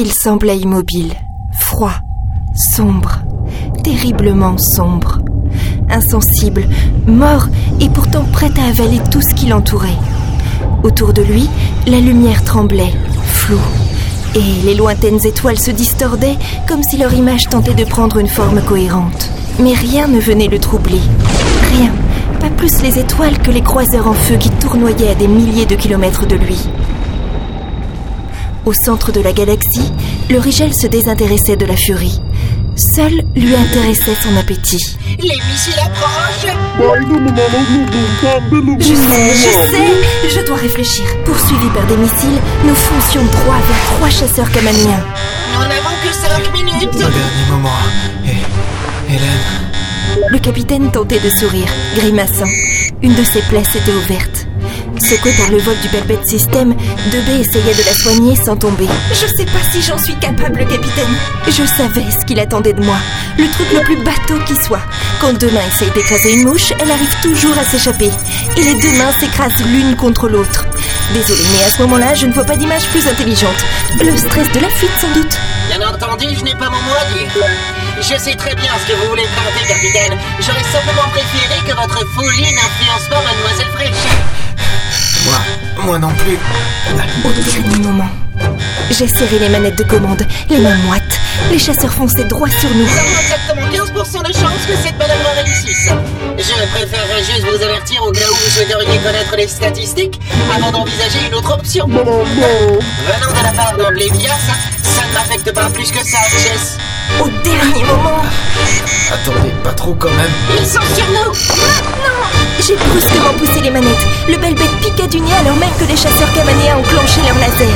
Il semblait immobile, froid, sombre, terriblement sombre, insensible, mort et pourtant prêt à avaler tout ce qui l'entourait. Autour de lui, la lumière tremblait, floue, et les lointaines étoiles se distordaient comme si leur image tentait de prendre une forme cohérente. Mais rien ne venait le troubler. Rien. Pas plus les étoiles que les croiseurs en feu qui tournoyaient à des milliers de kilomètres de lui. Au centre de la galaxie, le Rigel se désintéressait de la furie. Seul lui intéressait son appétit. Les missiles approchent Je sais, je sais, je dois réfléchir. Poursuivis par des missiles, nous foncions droit vers trois chasseurs camanéens. Nous n'avons que 5 minutes Au dernier moment. Et. Hélène. Le capitaine tentait de sourire, grimaçant. Une de ses plaies s'était ouverte. Secoué par le vol du Belbet System, Debé essayait de la soigner sans tomber. Je sais pas si j'en suis capable, capitaine. Je savais ce qu'il attendait de moi. Le truc le plus bateau qui soit. Quand deux mains essayent d'écraser une mouche, elle arrive toujours à s'échapper. Et les deux mains s'écrasent l'une contre l'autre. Désolé, mais à ce moment-là, je ne vois pas d'image plus intelligente. Le stress de la fuite, sans doute. Bien entendu, je n'ai pas mon mot à dire. Je sais très bien ce que vous voulez tenter, capitaine. J'aurais simplement préféré que votre folie n'influence pas Mademoiselle French. Moi. Moi non plus. Au dernier moment. J'ai serré les manettes de commande, les mains moites. Les chasseurs fonçaient droit sur nous. Nous avons exactement 15% de chance que cette manœuvre réussisse. Je préférerais juste vous avertir au cas où vous souhaiteriez connaître les statistiques avant d'envisager une autre option. Venant de la part d'un Blévia, ça, ça ne m'affecte pas plus que ça, Jess. Au dernier moment. Attendez, pas trop quand même. Ils sont sur nous J'ai brusquement poussé les manettes. Le bel bête piqua du nez alors même que les chasseurs camanéens ont clenché leur laser.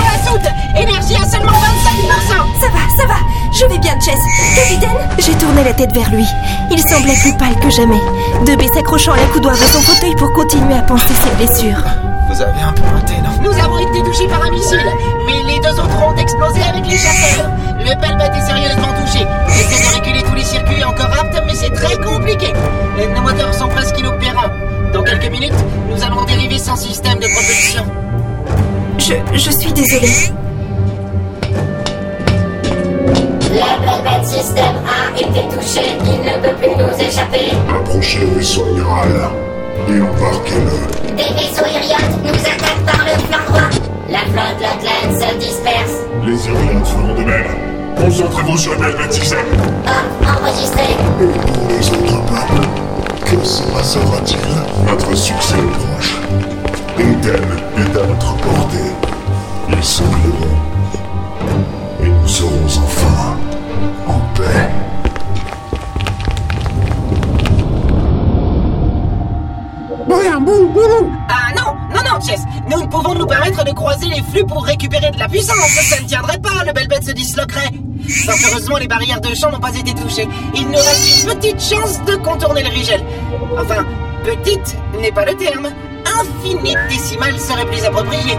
La soute Énergie à seulement 25% Ça va, ça va. Je vais bien, Chess. Capitaine? J'ai tourné la tête vers lui. Il semblait plus pâle que jamais. Debé s'accrochant à la coudoir de son fauteuil pour continuer à penser ses blessures. Vous avez un peu raté, non? Nous avons été touchés par un missile, Le Pelmet est sérieusement touché. J'essaie de reculer tous les circuits encore aptes, mais c'est très compliqué. Nos moteurs sont presque inopérants. Dans quelques minutes, nous allons dériver sans système de propulsion. Je, je suis désolée. Le Velvet System a été touché, il ne peut plus nous échapper. Approchez le vaisseau amiral et embarquez-le. Des vaisseaux Iriot nous attaquent par le flanc droit. La flotte Lotland se disperse. Les Iriotes feront de même. Concentrez-vous sur le Velvet System. Hop, enregistré. Et pour les autres peuples, que se passera-t-il? Notre succès est proche. Eden est à notre portée. Ils s'oublieront. Et nous serons enfin en paix. Ah non, non, non, Chess Nous ne pouvons nous permettre de croiser les flux pour récupérer de la puissance Ça ne tiendrait pas, le Belbet se disloquerait Fort heureusement, les barrières de champ n'ont pas été touchées. Il nous reste une petite chance de contourner le Rigel. Enfin, petite n'est pas le terme. Infinitésimale serait plus approprié.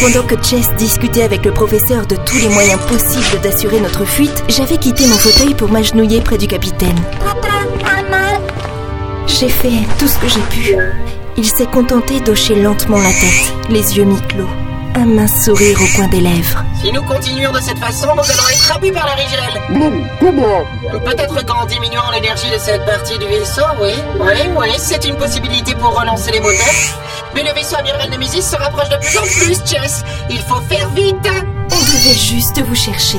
Pendant que Chess discutait avec le professeur de tous les moyens possibles d'assurer notre fuite, j'avais quitté mon fauteuil pour m'agenouiller près du capitaine. J'ai fait tout ce que j'ai pu. Il s'est contenté d'hocher lentement la tête, les yeux mi-clos, un mince sourire au coin des lèvres. Si nous continuons de cette façon, nous allons être happés par la Rigel. Peut-être qu'en diminuant l'énergie de cette partie du vaisseau, oui. Oui, oui, c'est une possibilité pour relancer les moteurs. Mais le vaisseau amiral Nemesis se rapproche de plus en plus, Chess. Il faut faire vite. On devait juste vous chercher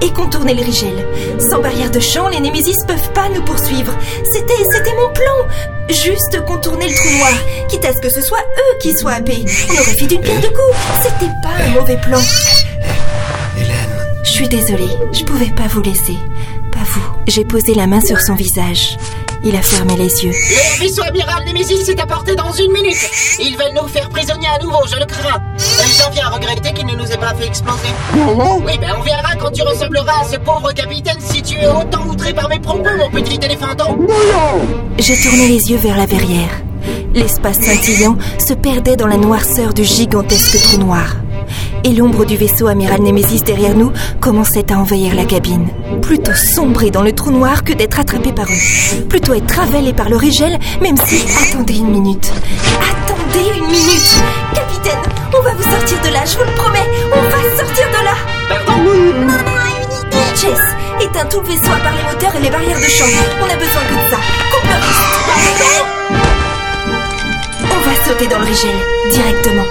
et contourner le Rigel. Sans barrière de champ, les Némésis peuvent pas nous poursuivre. C'était, c'était mon plan. Juste contourner le trou noir, quitte à ce que ce soit eux qui soient happés. On aurait fait d'une pierre deux coups. C'était pas un mauvais plan. Hélène. Je suis désolée, je pouvais pas vous laisser. Pas vous. J'ai posé la main sur son visage. Il a fermé les yeux. Le vaisseau amiral Nemesis est à portée dans une minute. Ils veulent nous faire prisonniers à nouveau, je le crains. J'en viens pas fait exploser. Oui, ben on verra quand tu ressembleras à ce pauvre capitaine si tu es autant outré par mes propos, mon petit éléphanton. J'ai tourné les yeux vers la verrière. L'espace scintillant se perdait dans la noirceur du gigantesque trou noir. et l'ombre du vaisseau amiral Nemesis derrière nous commençait à envahir la cabine. Plutôt sombrer dans le trou noir que d'être attrapé par eux. Plutôt être avalé par le rigel, même si... Attendez une minute. Attendez une minute Capitaine, on va vous sortir de là, je vous le promets. On va sortir de là. Pardon. Jess, éteins tout le vaisseau à part les moteurs et les barrières de champ. On a besoin que de ça. Coupe le On va sauter dans le rigel, directement.